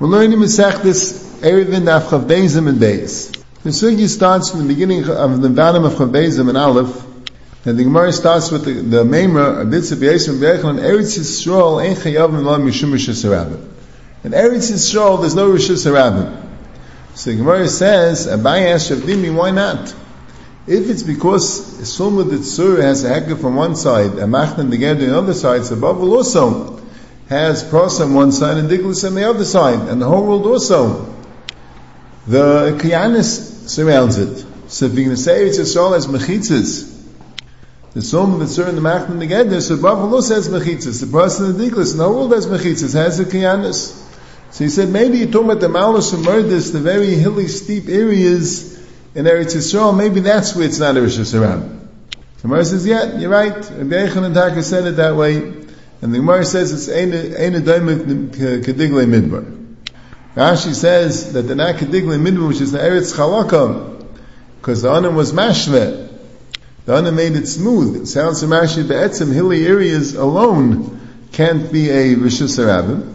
We're learning Masechtas Erevin Daf Chav Beizim and Beis. The sugi starts from the beginning of the bottom of Chav Beizim and Aleph, and the Gemara starts with the, the Memra, a of Beizim Beichan, Eretz Yisrael Ein Chayav Milam Mishum Rishus Harabim. In Eretz Yisrael, there's no Rishus Harabim. So the Gemara says, Abai asked Shavdimi, why not? If it's because Sulma Ditzur has a hekka from one side, and Machnan together on the other side, so Bavel also has pros on one side and Diglis on the other side, and the whole world also. The Kiyanis surrounds it. So if you're going to say it's Yisrael as Mechitzas, the the Sur, and the Machnan together, so also has Mechitzas, the pros and the Diglis, and the whole world has Mechitzas, has the Kiyanis. So he said, maybe you're talking about the Malus and Murdis, the very hilly, steep areas in Eretz Yisrael, maybe that's where it's not a Rosh Hashanah. So Gemara says, yeah, you're right. Rabbi Eichon and Taka said it that way. And the Gemara says it's Ein Adayim Kedigle Midbar. Rashi says that the not Kedigle Midbar, which is the Eretz Chalakam, because the Anam was Mashve. The Anam made it smooth. It sounds to Rashi, Be'etzim, hilly areas alone can't be a Rosh Hashanah.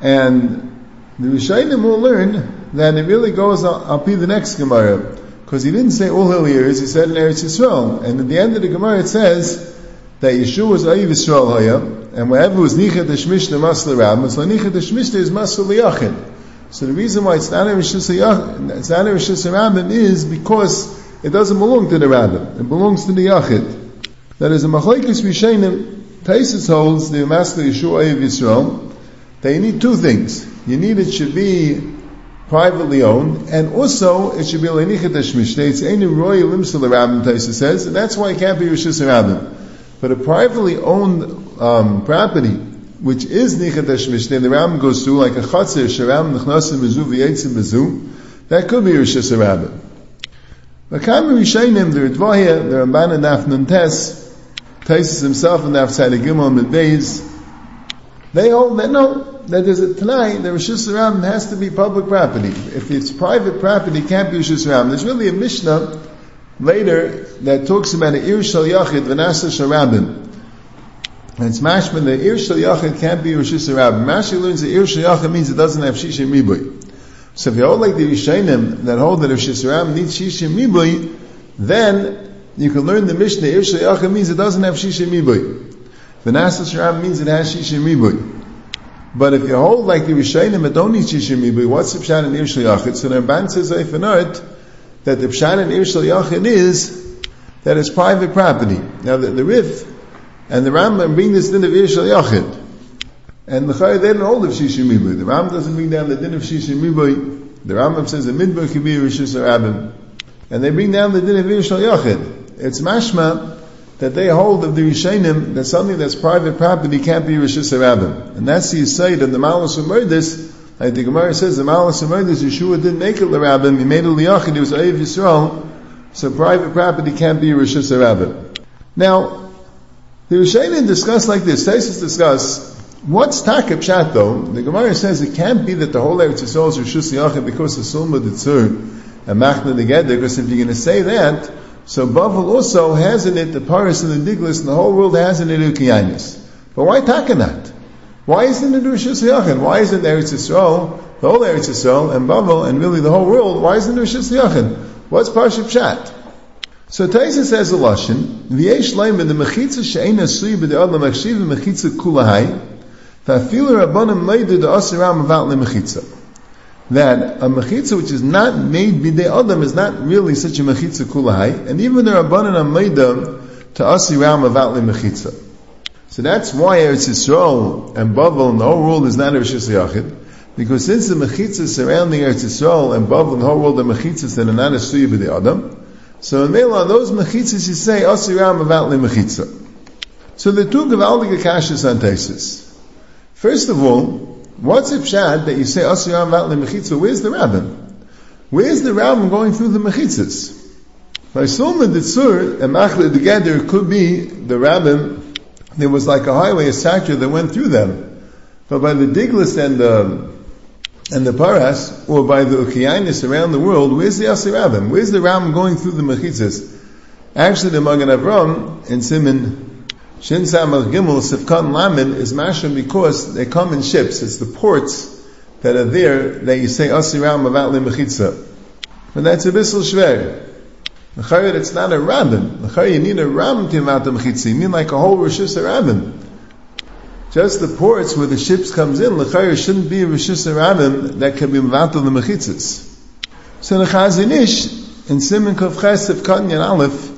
And the Rishayim will learn that it really goes, be the next Gemara. Because he didn't say all hilly areas, he said in Eretz Yisrael. And at the end of the Gemara it says, that Yeshua was Ayiv Yisrael Haya, and wherever was Nichet Hashmishna Masl Ram, so Nichet Hashmishna is Masl Yachin. So the reason why it's not a uh, it's Rishus Rabbim is because it doesn't belong to the Rabbim. It belongs to the Yachid. That is a Machlekes Rishayim, Taisus holds the Masl Yeshua Ayiv Yisrael, that you need two things. You need it should be privately owned, and also it should be Lenichet Hashmishna. It's any royal limsal Rabbim, Taisus says, and that's why it can't be Rishus Rabbim. But a privately owned um, property, which is Nichat Hashmishne, the Ram goes through like a Chatzir, Sharam, Nechnasim, Mizu, V'yetzim, Mizu, that could be Rishis Rabbim. Makam Rishainim, the Ridvahya, the Ramban and Nafnan Tes, Taisus himself and Nafsai Gimel and Medbeis, they hold that no, that there's a Tanai, the Rishis Rabbim has to be public property. If it's private property, it can't be Rishis Rabbim. There's really a Mishnah later that talks about an Ir Shal Yachid Vanasa Sharabim. And it's mashman the Ir Shal Yachid can't be Rosh Hashanah. Rashi learns that Ir Shal Yachid means it doesn't have Shishim Mibui. So if you hold like the Rishainim that hold that Rosh Hashanah needs Shishim Mibui, then you can learn the Mishnah Ir Shal Yachid means it doesn't have Shishim Mibui. Vanasa Sharabim means it has Shishim Mibui. But if you hold like the Rishainim that don't need Shishim Mibui, what's the Pshat in Ir Shal Yachid? So the Ramban says, Eifanart, that the Pshat and Ir Shal Yachid is that it's private property. Now the, the Rif and the Rambam bring this din of Ir Shal Yachid. And the Chayy, they don't hold of Shishim. The Rambam doesn't bring down the din of Shishim. The Rambam says the Midbar can be Rishis Arabim. And they bring down the din of Ir Shal Yachid. It's mashma that they hold of the Rishainim that something that's private property can't be Rishis Arabim. And that's the Yisayid and the Malus of Murdis. Like the Gemara says, the Malus of Murdis, Yeshua didn't make it L'Rabim, he made it L'Yachid, he was Ayiv Yisrael, so private property can't be Rishis Arabim. Now, the Rishayim discuss like this, Taisus discuss, what's Takab Pshat though? The Gemara says it can't be that the whole Eretz Yisrael is Rishus Yachid because of Sulma Ditzur and Machna together, because if you're going to say that, so Bavel also has in it the Paris and the Diglis, and the whole world has in it Ukiyanis. But why Takanat? Why isn't it Rishus Yachid? Why isn't Eretz Yisrael, the whole Eretz Yisrael, and Bavel, and really the whole world, why isn't Rishus Yachid? What's Parsha Pshat? So Taisa says a lashon, v'yesh leim the mechitza she'ein asui b'de adam achshiv mechitza kulahai, fa'afilu rabbanim leidu de asiram about le mechitza. That a mechitza which is not made b'de adam is not really such a mechitza kulahai, and even the rabbanim are made to asiram about le mechitza. So that's why Eretz Yisrael and Bavel and the whole world is not a Yachid, because since the mechitzas surrounding Eretz Yisrael and Bavel and the whole world are mechitzas that are not a suya b'de adam, so in Mela, those mechitzas you say, Asiram about le mechitza. So the two Gavaldic Akashas on Tesis. First of all, what's a pshat that you say Asiram about le mechitza? Where's the rabbin? Where's the rabbin going through the mechitzas? By Sulma Ditzur and Machle together could be the rabbin, there was like a highway, a satchel that went through them. But by the Diglis and the and the Paras, or by the Ukiyanis around the world, where's the Asirabim? Where's the Ram going through the Mechitzas? Actually, the Magen Avram in Simon Shin Samach Gimel Sifkan Lamed is mashim because they come in ships. It's the ports that are there that you say Asiram about Limachitza. But that's a bissel shver. L'chayr, it's not a rabbin. L'chayr, you need a rabbin to mount the mechitza. You need like a whole rishus rabbin. Just the ports where the ships comes in, l'chayr shouldn't be a rishus rabbin that can be mount the mechitzas. So the in Simon Kov Chesef Kanyan Aleph,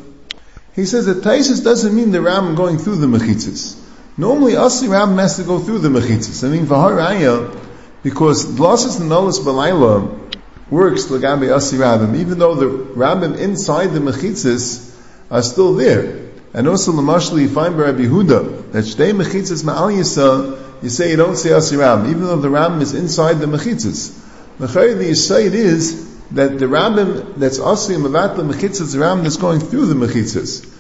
he says that Taisus doesn't mean the ram going through the mechitzas. Normally, Asi ram has to go through the mechitzas. I mean, Vaharaya, because Blossus and Nolas Balayla, works Lagabi Asi Rabbim, even though the Rabbim inside the Mechitzis are still there. And also Lamashli you find by Rabbi Huda that Shtei Mechitzis Ma'al Yisa, you say you don't say Asi Rabbim, even though the Rabbim is inside the Mechitzis. The the Yisayid is that the Rabbim that's Asi Mavat the Mechitzis, the Rabbim that's going through the Mechitzis.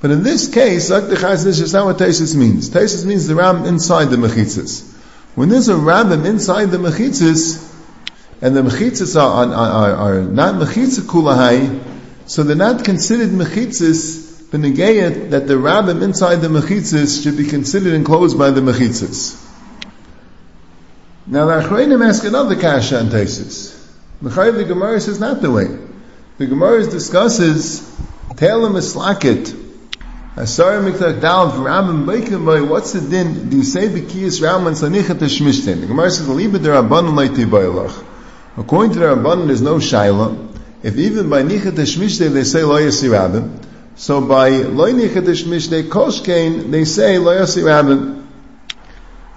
But in this case, like the Chaz, this is not what Taisus means. Taisus means the Ram inside the Mechitzis. When there's a Rabbim inside the Mechitzis, and the mechitzas are, are, are, not mechitza kulahai, so they're not considered mechitzas benegayat that the rabbim inside the mechitzas should be considered enclosed by the mechitzas. Now the Achreinim ask another kasha and tesis. The the Gemara says not the way. The Gemara discusses Talam Islakit. Asar Miktak Dal Rabbim Beikim Boy, what's the din? Do you say Bikiyas Raman Sanichat Shmishten? The Gemara says, Liba der Rabban Leiti Boylach. According to the Rabbanan, there's no shaila. If even by nichat shmishte they say lo yasirabim, so by lo nichat shmishte koshkein they say lo yasirabim.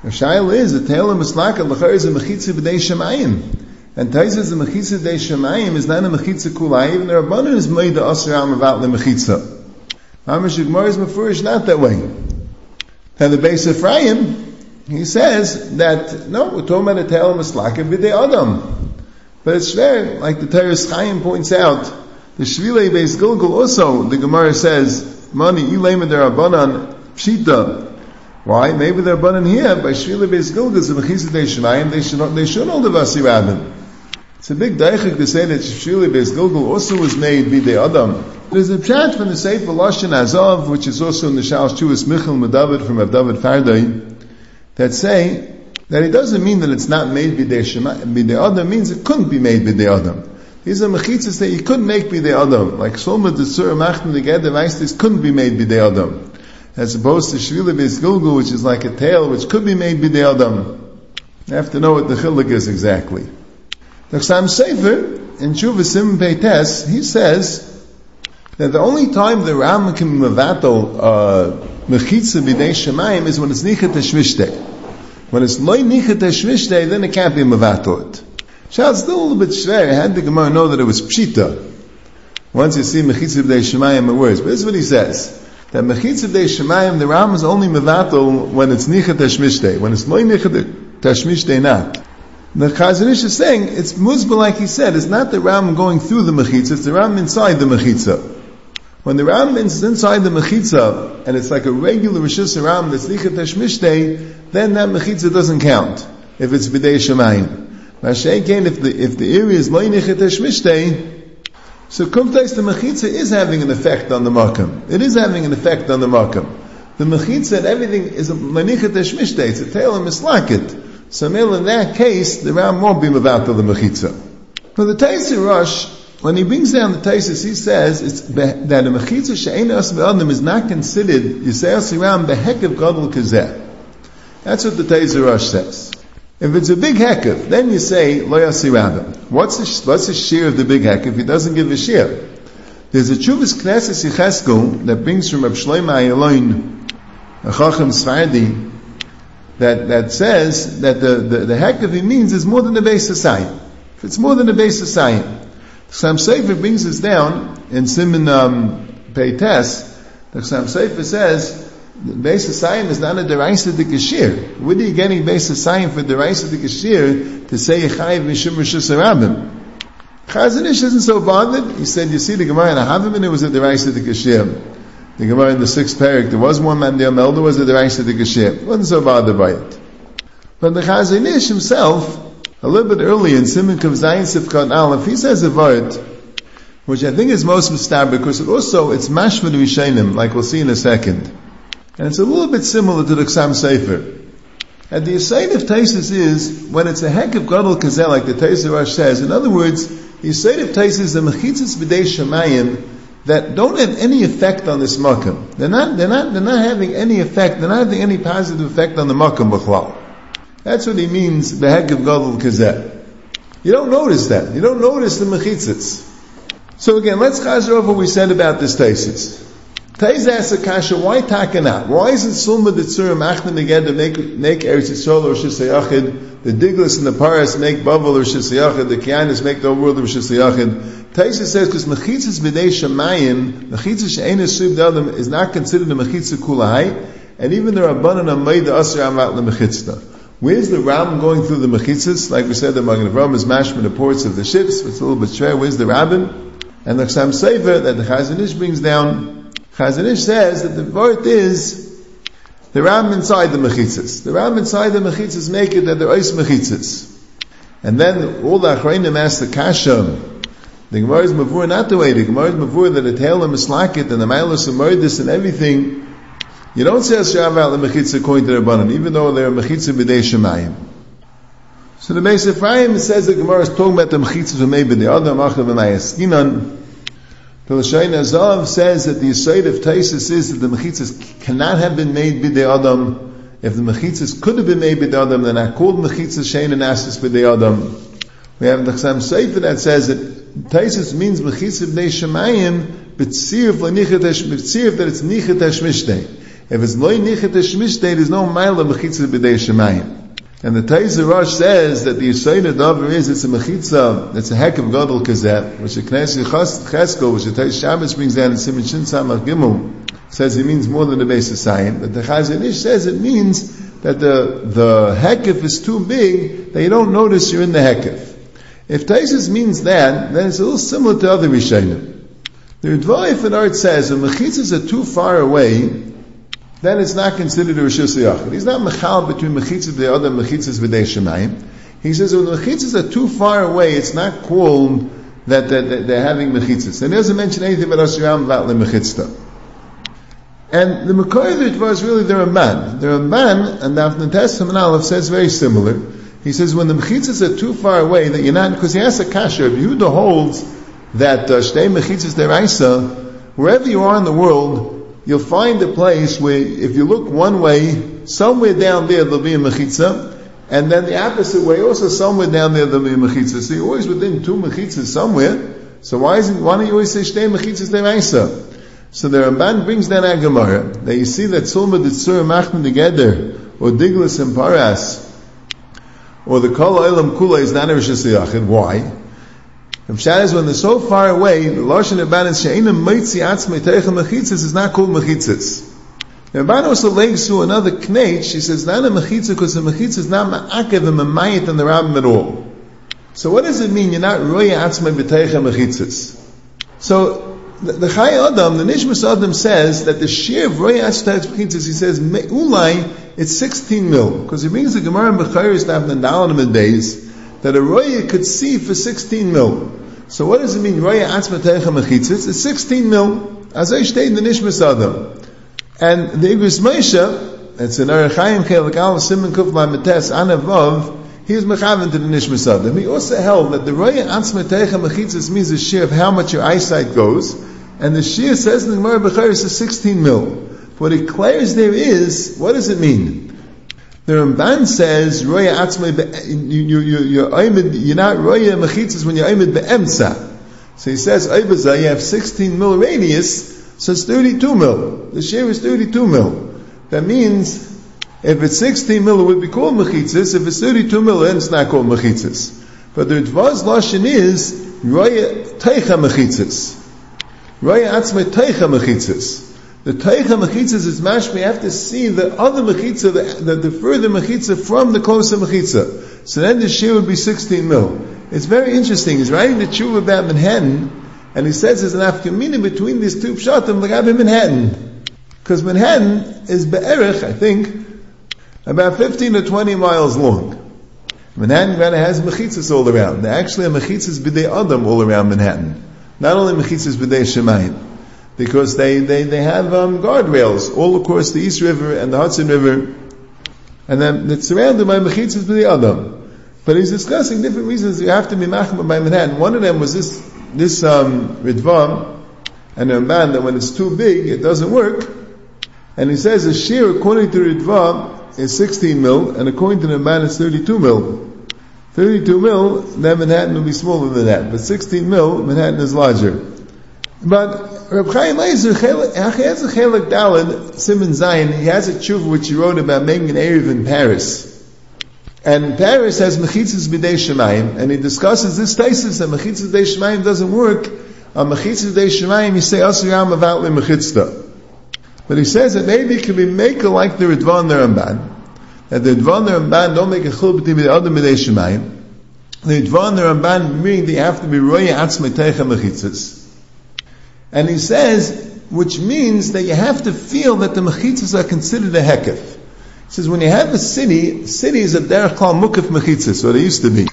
The shaila is the tail mislaka lachar is a mechitza b'dei shemayim. And Tais is a mechitza b'dei shemayim is not a mechitza kulai. Even the Rabbanan is made the asram about the mechitza. Mamash Gemara is mafurish not that way. And the base of Ephraim, he says that no, we're talking about a tail mislaka b'dei adam. But it's fair, like the Teres Chaim points out, the Shvilei Beis Gilgul also, the Gemara says, Mani Ilema Derabanan Pshita. Why? Maybe they're Banan here, by Shvilei Beis Gilgul, the Mechisa De Shemayim, they should, they should know the Vasi Rabin. It's a big daichik to say that Shvilei Beis Gilgul also was made by the Adam. There's a chat from the Sefer Lashon Azov, which is also in the Shal Shuas Michal Medavid from David Fardai, that say that it doesn't mean that it's not made b'dei b'dei adam means it couldn't be made b'dei adam. These are mechitzas that you couldn't make b'dei adam. Like Shlomo the Surah Machna together, this couldn't be made b'dei adam. As opposed to Shvila Gilgul, which is like a tail, which could be made b'dei adam. You have to know what the chilik is exactly. The Chassam Sofer, in Shuvah Sim Peites, he says, that the only time the Ram can mevatel uh, mechitza b'dei shemayim is when it's nichat shvishtei. When it's loy nichet shvishtei, then it can't be mavatot. Shal, it's still a little bit shver. How did the Gemara know that it was pshita? Once you see mechitzav de shemayim, it works. But this is what he says. That mechitzav de shemayim, the Ram is only mavatul when it's nichet shvishtei. When it's loy nichet shvishtei, not. The Chazon Ish is saying, it's muzbah like he said, it's not the Ram going through the mechitza, it's the Ram inside the mechitza. When the Ram is inside the Mechitza, and it's like a regular Rishus Ram that's Lichat Mishte, then that Mechitza doesn't count, if it's B'dei Shemayim. Mashaken, if the, if the area is Loy Nichat Mishte, so Kumtais the Mechitza is having an effect on the Makam. It is having an effect on the Makam. The Mechitza and everything is a Mishte, it's a tail and mislakit. So in that case, the Ram won't be about the Mechitza. For the Taisi Rush, when he brings down the Taisis, he says it's that a mechitza she'ena as be'adim is not considered yisrael siram behekev gadol kazeh. That's what the Taisis Rosh says. If it's a big hekev, then you say lo yasirabim. What's the what's the shear of the big hekev? He doesn't give a shear. There's a Chuvas Knesset Yicheskel that brings from Reb Shlomo a Chacham Sfardi, that, that says that the, the, the hekev he means is more than the base of. If it's more than the base of Chassam Sofer brings us down in Simon um, Peites. The Chassam Sofer says the base of Sayim is not a deraisa de kashir. Where are you getting base of Sayim for deraisa de kashir to say Yechayiv Mishum Rishus Arabim? Chazon Ish isn't so bothered. He said, you see, the Gemara in Ahavim, it was a deraisa de kashir. The Gemara in the sixth parak, there was one man there, Melder was a deraisa de kashir. wasn't so bothered by it. But the Chazon Ish himself, a little bit early in Simon Kav Zayin Sifkat Aleph, he says a word, which I think is most mistab because it also, it's mashma Rishainim, like we'll see in a second. And it's a little bit similar to the Chassam Sofer. And the aside of Taisis is, when it's a heck of Gadol Kazel, like the Taisis Rosh says, in other words, the aside of Taisis is the Mechitzas B'dei Shemayim, that don't have any effect on this makam. They're not, they're not, they're not having any effect, they're not having any positive effect on the makam b'chlal. That's what he means, of Gadol Kazet. You don't notice that. You don't notice the mechitzas. So again, let's chazer over what we said about this thesis. Taiz asks Akasha, why takanat? Why isn't Sulma the Tzurim Achnan again to make, make Eretz Yisrael or Shisayachid, the Diglis and the Paras make Bavel or Shisayachid, the Kianis make the world or Shisayachid? Taisa says, because Mechitzas B'nei Shemayim, Mechitzas She'ena Sub is not considered a Mechitza Kulahai, and even the Rabbanan Amayda Asr Amat LeMechitzta. Where's the Ram going through the Mechitzas? Like we said, the Magen Avram is mashman the ports of the ships, it's a little bit share. Where's the Rabbin? And the Chassam Sofer that the Chazon Ish brings down, Chazon Ish says that the word is the ram inside the mechitzas. The ram inside the mechitzas make it that they're ice mechitzas. And then all the achrayim ask the kasha. The Gemara is mavur not the way. The Gemara is mavur that the tail of mislakit and the malus of murdis and everything. You don't say shav the mechitza according to the Rabbanan, even though they're mechitza b'dei shemayim. So the Beis Ephraim says the Gemara is talking about the mechitzas who made b'dei adam achav b'mayaskinan. The Lashain Azav says that the aside of Taisis is that the mechitzas cannot have been made b'dei adam. If the mechitzas could have been made b'dei adam, they're not called mechitzas shein and asis b'dei adam. We have the Chassam Sofer that says that Taisis means mechitzas b'dei shemayim, b'tzirv b'tzirv that it's nichet hashmishtei. If it's loy nichet hashmishtei, there's no mile of mechitzas b'dei shemayim. And the Taizer Rosh says that the Yisayna Dover is, it's a mechitza, it's a heck of Gadol Kazet, which the Knesset Chesko, which the Taiz Shabbos brings down in Simon Shin Samach Gimel, says it means more than the base of Sayin. But the Chazon Ish says it means that the, the hekif is too big that you don't notice you're in the hekif. If Taisus means that, then it's a little similar to other Rishayim. The Ridvayif in Art says, the mechitzas are too far away, then it's not considered a Rishus Yachid. He's not mechal between mechitzas the other mechitzas v'dei shemayim. He says when the mechitzas are too far away, it's not called that, that, that they're having mechitzas. And he doesn't mention anything about Ashiram about the mechitzta. And the Mekoy of was really the Ramban. The Ramban, and the Testament Aleph says very similar. He says when the mechitzas are too far away, that you're not, because he has a kasha, Yehuda holds that uh, shtei mechitzas deraisa, wherever you are in the world, you'll find a place where if you look one way, somewhere down there there'll be a mechitza, and then the opposite way, also somewhere down there there'll be a mechitza. So you're always within two mechitzas somewhere. So why isn't, why don't you always say shtei mechitzas deraisa? So the Ramban brings down a Gemara that you see that Sulma Ditzur Machman together, or Diglas and Paras, or the Kol Olam Kula is not a Rishis Why? Rav Shad when they're so far away, Lashon Rabban is She'inam Meitzi Atzmei Teicha Mechitzis is not called Mechitzis. The Rabban also links to another knech, she says, not a Mechitzah because the Mechitzah is not Ma'akev and Mamayit and the Rabbim at all. So what does it mean you're not Roya Atzmei B'Teicha Mechitzis? So, the, the Chai Adam, the Nishmas Adam says that the shear of Roya Atzmei Mechitzis, he says, Ulai, it's 16 mil. Because he brings the Gemara in Becharis, Navnan Dalan days, that a roya could see for 16 mil. So what does it mean, roya atzma teicha mechitzis? It's 16 mil, as I state in the Nishmas Adam. And the Igris Moshe, it's in Arachayim Chelik Al Simon Kuf Lamites Anavav, he was mechavan to the Nishmas Adam. He also held that the roya atzma teicha mechitzis means a shear of how much your eyesight goes, and the shear says in the Gemara Becharis is 16 mil. What it declares there is, what does it mean? The Ramban says, Roya Atzmei, you, you, you, you're not Roya Mechitzas when you're Oimid Be'emtza. So he says, Oibaza, you have 16 mil radius, so it's 32 mil. The share is 32 mil. That means, if it's 16 mil, it would be called Mechitzas. If it's 32 mil, then it's not called Mechitzas. But the Dvaz Lashon is, Roya Teicha Mechitzas. Roya Atzmei Teicha Mechitzas. The Teicha Mechitzas is mashmi, you have to see the other Mechitza, the, the, the further Mechitza from the closer Mechitza. So then the shear would be 16 mil. It's very interesting. He's writing the Tshuva about Manhattan, and he says there's an afkamina between these two pshatim, Lagabi Manhattan. Because Manhattan is Be'erich, I think, about 15 to 20 miles long. Manhattan has mechitzas all around. There actually are mechitzas b'dei Adam all around Manhattan. Not only mechitzas b'dei Shemayim because they, they, they have um, guardrails all across the East River and the Hudson River. and then it's surrounded by mechitzas the Adam. But he's discussing different reasons you have to be machma by Manhattan. One of them was this, this, um, Ritva, and man that when it's too big, it doesn't work. And he says a shear according to Ritva is 16 mil, and according to the man it's 32 mil. 32 mil, then Manhattan will be smaller than that. But 16 mil, Manhattan is larger. But Reb Chaim he has a Chelik Dalad, Simon Zion, he has a tshuva which he wrote about making an Erev in Paris. And Paris has Mechitzas B'dei Shemayim, and he discusses this thesis that Mechitzas B'dei Shemayim doesn't work. On Mechitzas B'dei Shemayim, you say Asur Yam Avat Le Mechitzta. But he says that maybe it can be maker like the Ridvan the Ramban, that the Ridvan the Ramban don't make a chul between the other B'dei Shemayim. The Ridvan the Ramban meaning they have to be Roya Atzmei Teicha Mechitzas. And he says, which means that you have to feel that the mechitzas are considered a hekif. He says, when you have a city, cities are derech klal mukif mechitzas, or they used to be.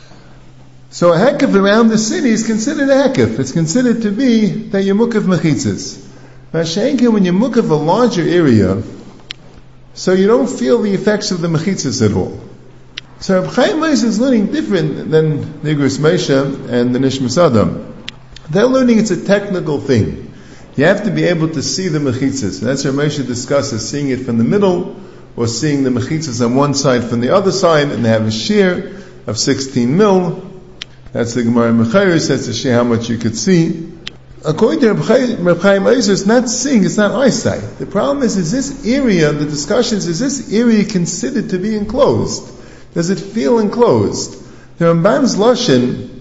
So a hekif around the city is considered a hekif. It's considered to be that you're mukif mechitzas. Mashenka, when you mukif a larger area, so you don't feel the effects of the mechitzas at all. So Reb Chaim is learning different than Nigris Moshe and the Nishmas Adam. They're learning it's a technical thing. You have to be able to see the mechitzas. And that's what Moshe discusses, seeing it from the middle, or seeing the mechitzas on one side from the other side, and they have a shear of 16 mil. That's the Gemara Mecharis, that's the shear how much you could see. According to Reb Chaim Ozer, it's not seeing, it's not eyesight. The problem is, is this area, the discussions, is this area considered to be enclosed? Does it feel enclosed? The Rambam's Lashon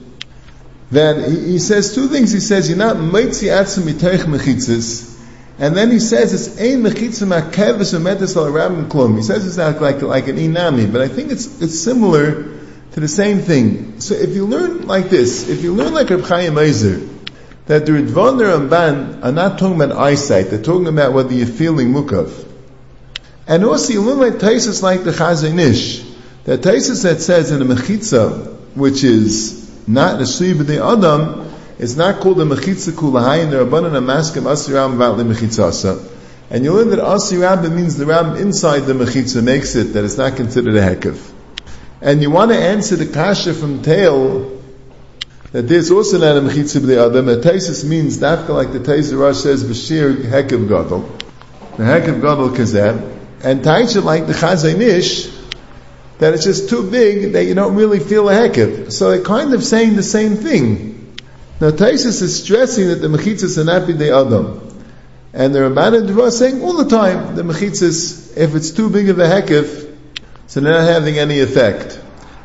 that he, he, says two things. He says, you're not meitzi atzim miteich mechitzis, and then he says it's ein mechitzim akevis umetis al rabim klum. He says it's not like, like an inami, but I think it's, it's similar to the same thing. So if you learn like this, if you learn like Reb Chaim Ozer, that the Ridvan and Ramban are not talking about eyesight, they're talking about whether you're feeling mukav. And also you learn like Taisus like the Chazon Ish, that Taisus that says in a mechitza, which is not the b'dei adam, it's not called a mechitza kulahayin, the rabbanan amaskim asiram vatli mechitzasa. And you learn that asirab means the ram inside the mechitza makes it, that it's not considered a hekev. And you want to answer the kasha from tail, that there's also not a mechitza b'dei adam, a taisis means dafka like the taisis says, b'shir hekev gadol. The hekev gadol kazeh. And taisha like the Chazon Ish, that it's just too big that you don't really feel a heket. So they're kind of saying the same thing. Now Taisus is stressing that the mechitzas are not the adam. And the Ramban and are saying all the time, the mechitzas, if it's too big of a hekif, so they're not having any effect.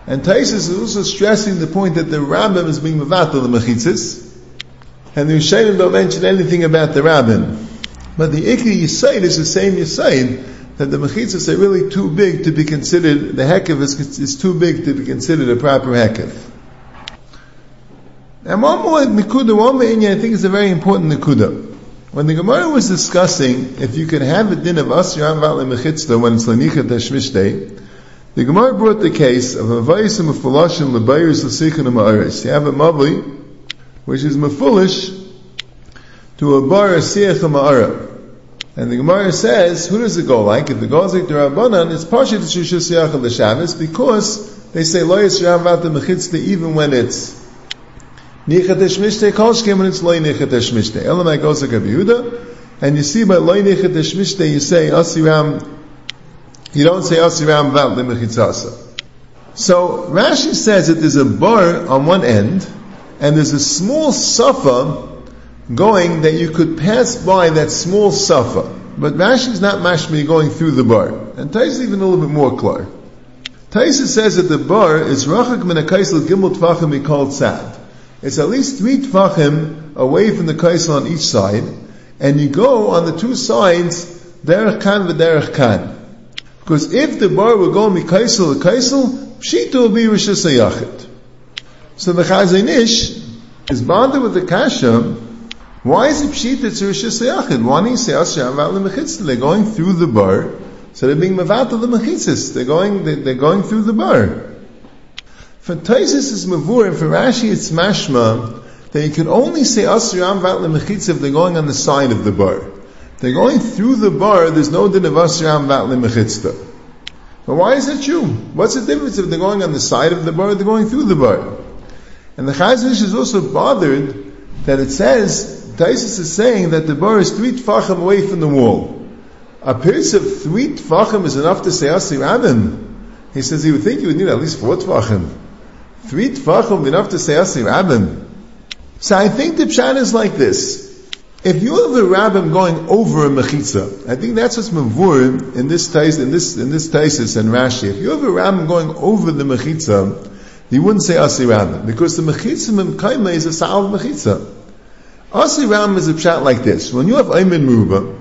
And Taisus is also stressing the point that the Rambam is being mevatel the mechitzas, and the Yishayim don't mention anything about the Rabbin. But the Ikri Yisaid is the same Yisaid, that the mechitzas are really too big to be considered, the hekev is, is too big to be considered a proper hekev. And one more nikuda, one more inyan, I think is a very important nikuda. When the Gemara was discussing if you could have a din of asr anvat mechitzta when it's lanicha tashmishtei, the Gemara brought the case of a vayis and mefulashim lebayers l'sichin ma'aris. You have a mavli, which is mefulish to a bar siach ma'ara. And the Gemara says, who does it go like? If it goes like the Rabbanan, it's partially to Shushus Yachal the Shabbos because they say Lo Yisrael Vata Mechitzte even when it's Nichat Eshmishte Kolshkem when it's Lo Nichat Eshmishte. Elamai goes like Rabbi Yehuda, and you see by Lo Nichat Eshmishte you say Asiram, you don't say Asiram Vat Mechitzasa. So Rashi says that there's a bar on one end, and there's a small safa going that you could pass by that small safa. But Rashi is not mashmi going through the bar. And Tais is even a little bit more clear. Tais says that the bar is rachak min kaisel gimel tvachim called sad. It's at least three tvachim away from the kaisel on each side, and you go on the two sides derech kan v'derech kan. Because if the bar were going mikaisel to kaisel, pshita will be rishis So the Chazon Ish is bonded with the kasha why is it pshita to Rishis Yachid? Why do you say Asher They're going through the bar, so they're being Mavatal the Mechitzis. They're going, they're going through the bar. For Taisis is Mavur, and for Rashi it's Mashma, that you can only say Asr Amvat Lemechitz if they're going on the side of the bar. They're going through the bar, there's no din of Amvat Lemechitzta. But why is it true? What's the difference if they're going on the side of the bar or they're going through the bar? And the Chazon Ish is also bothered that it says, Taisus is saying that the bar is three tfachim away from the wall. A piece of three tfachim is enough to say Asi Rabbim. He says he would think you would need at least four tfachim. Three tfachim enough to say Asi Rabbim. So I think the pshat is like this. If you have a rabbim going over a mechitza, I think that's what's mavur in this tais, in this in this taisis and Rashi. If you have a rabbim going over the mechitza, you wouldn't say asi rabbim because the mechitza memkaima is a sa'al mechitza. Asi Ram is a pshat like this. When you have aymin ruba,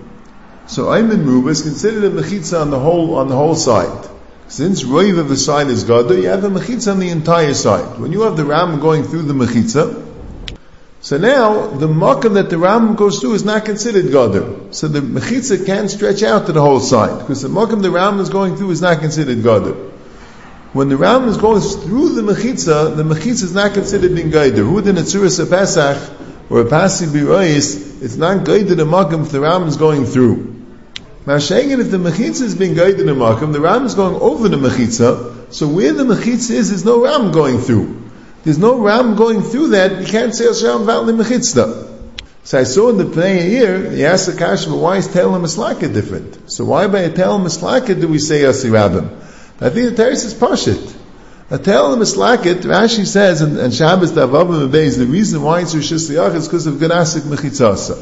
so aymin ruba is considered a mechitza on the whole on the whole side. Since roiv of the side is gada, you have a mechitza on the entire side. When you have the ram going through the mechitza, so now, the makam that the ram goes through is not considered gadar. So the mechitza can't stretch out to the whole side, because the makam the ram is going through is not considered gadar. When the ram is going through the mechitza, the mechitza is not considered being gadar. Who did a tzuras pesach or a pasi birois, it's not gadar the makam if the ram is going through. Mashaygan, if the mechitza is being gadar the makam, the ram is going over the mechitza, so where the mechitza is, there's no ram going through. There's no ram going through that. You can't say Hashem without Mechitzda. So I saw in the prayer here, he asked the Kasha, but why is Telem Mislaka different? So why by a Telem Mislaka do we say Yasi Rabbim? I think the Teres is Pashit. A Telem Mislakit, Rashi says, and, and Shabbos Davavim Abayz, the reason why it's Rishus Liyach is because of Ganasik Mechitzasa.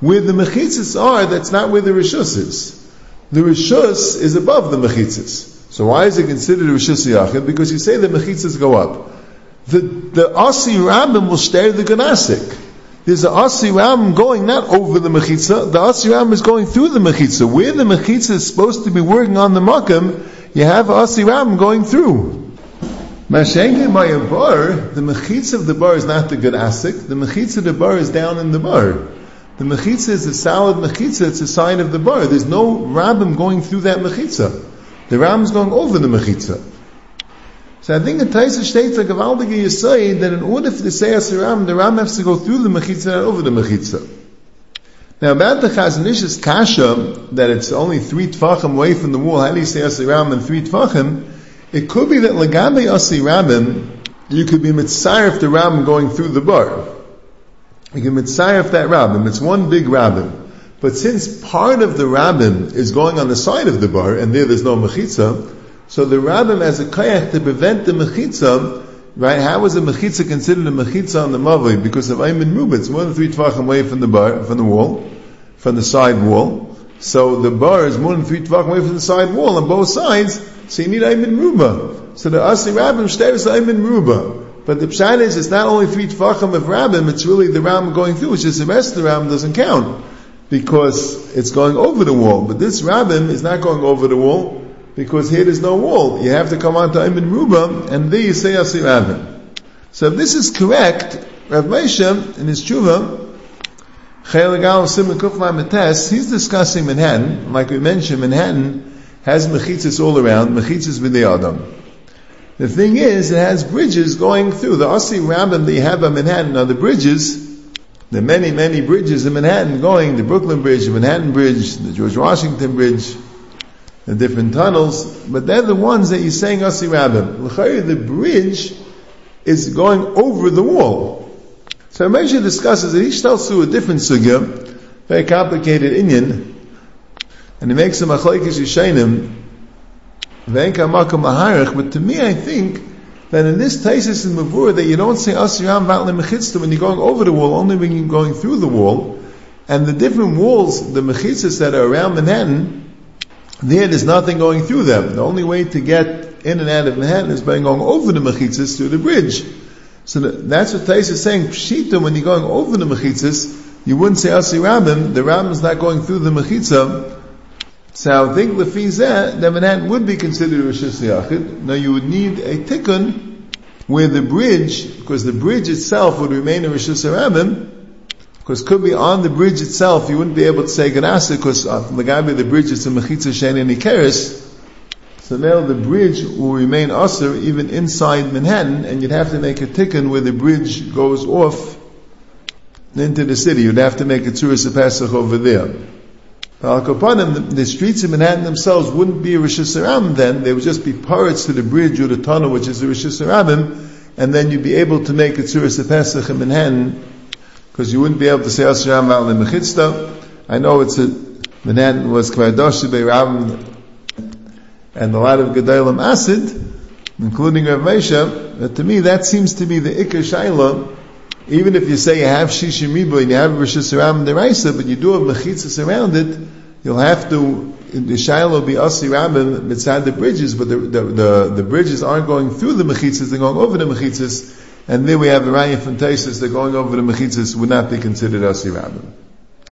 Where the Mechitzas are, that's not where the Rishus is. The Rishus is above the Mechitzas. So why is it considered Rishus Liyachid? Because you say the Mechitzas go up the, the Asi Rabbim will stay the Ganasik. There's an Asi Rabbim going not over the Mechitza, the Asi Rabbim is going through the Mechitza. Where the Mechitza is supposed to be working on the Makam, you have Asi Rabbim going through. Bar, the Mechitza of the bar is not the Ganasik, the Mechitza of the bar is down in the bar. The Mechitza is a solid Mechitza, it's a sign of the bar. There's no Rabbim going through that Mechitza. The Ram is going over the Mechitza. So I think the Taisa states like Gavaldige Yisai that in order for the Seyas Ram, the Ram has to go through the Mechitza and over the Mechitza. Now about the Chazon Ish's Kasha, that it's only three Tfachim away from the wall, how do you say Ram and three Tfachim? It could be that Lagabe Asi Rabim, you could be Mitzayef the Ram going through the bar. You can Mitzayef that Rabim. It's one big Rabim. But since part of the Rabim is going on the side of the bar, and there there's no Mechitza, so the rabbim has a koyach to prevent the mechitza, right? How is a mechitza considered a mechitza on the mavli? Because of aymin mubah, it's more than three tvachim away from the bar, from the wall, from the side wall. So the bar is more than three tvachim away from the side wall on both sides. So you need aymin Ruba. So the asi rabbim shtavis aymin Ruba. But the pshat is, it's not only three tvachim of rabbim, it's really the ram going through. It's just the rest of the ram doesn't count because it's going over the wall. But this rabbim is not going over the wall because here there's no wall. You have to come on to Ayman Ruba, and there you say Asir Avin. So if this is correct, Rav Moshe, in his tshuva, he's discussing Manhattan. Like we mentioned, Manhattan has mechitzas all around, mechitzas with the Adam. The thing is, it has bridges going through. The Asi Rabbim that you have in Manhattan are the bridges. Are many, many bridges in Manhattan going, the Brooklyn Bridge, the Manhattan Bridge, the George Washington Bridge, the different tunnels, but they're the ones that you're saying Asi Rabbim. The bridge is going over the wall. So Ramesha discusses that he tells through a different sugya, very complicated Indian, and he makes a machlekes yishainim, but to me I think that in this thesis in Mavur that you don't say Asiram Vatlim Mechitzta when you're going over the wall, only when you're going through the wall, and the different walls, the mechitzas that are around Manhattan, there, there's nothing going through them. The only way to get in and out of Manhattan is by going over the mechitzas through the bridge. So that's what Tais is saying. Pshita, when you're going over the mechitzas, you wouldn't say Asi Rabin. The is not going through the mechitza. So I think Lefizeh, that Manhattan would be considered Rishis Yachid. Now you would need a tikkun where the bridge, because the bridge itself would remain a Rishis Rabin, because could be on the bridge itself, you wouldn't be able to say Ganasa, because uh, Lagabi, the bridge is a Mechitza Sheni and Ikeris. So now the bridge will remain usher even inside Manhattan, and you'd have to make a tikkun where the bridge goes off into the city. You'd have to make a tourist Pesach over there. Al Kapanim, the, the streets of Manhattan themselves wouldn't be Rosh Hashanah then, they would just be parts to the bridge or the tunnel, which is the Hashanah, and then you'd be able to make a Tzuras Pesach in Manhattan, because you wouldn't be able to say Asram al Mechitzta. I know it's a, Manhattan was Kvadosh Ram, and a lot of Gedalim Asid, including Rav Mesha, but to me that seems to be the Iker Shaila, even if you say you have Shishim and you have Rosh Hashanah Deraisa, but you do have Mechitzas around it, you'll have to, the Shaila will be Asi Rabim beside the bridges, but the, the, the, the, bridges aren't going through the Mechitzas, they're going over the Mechitzas, and there we have the Raya from Taisus, they're going over the Mechitzas, would not be considered Asi Rabim.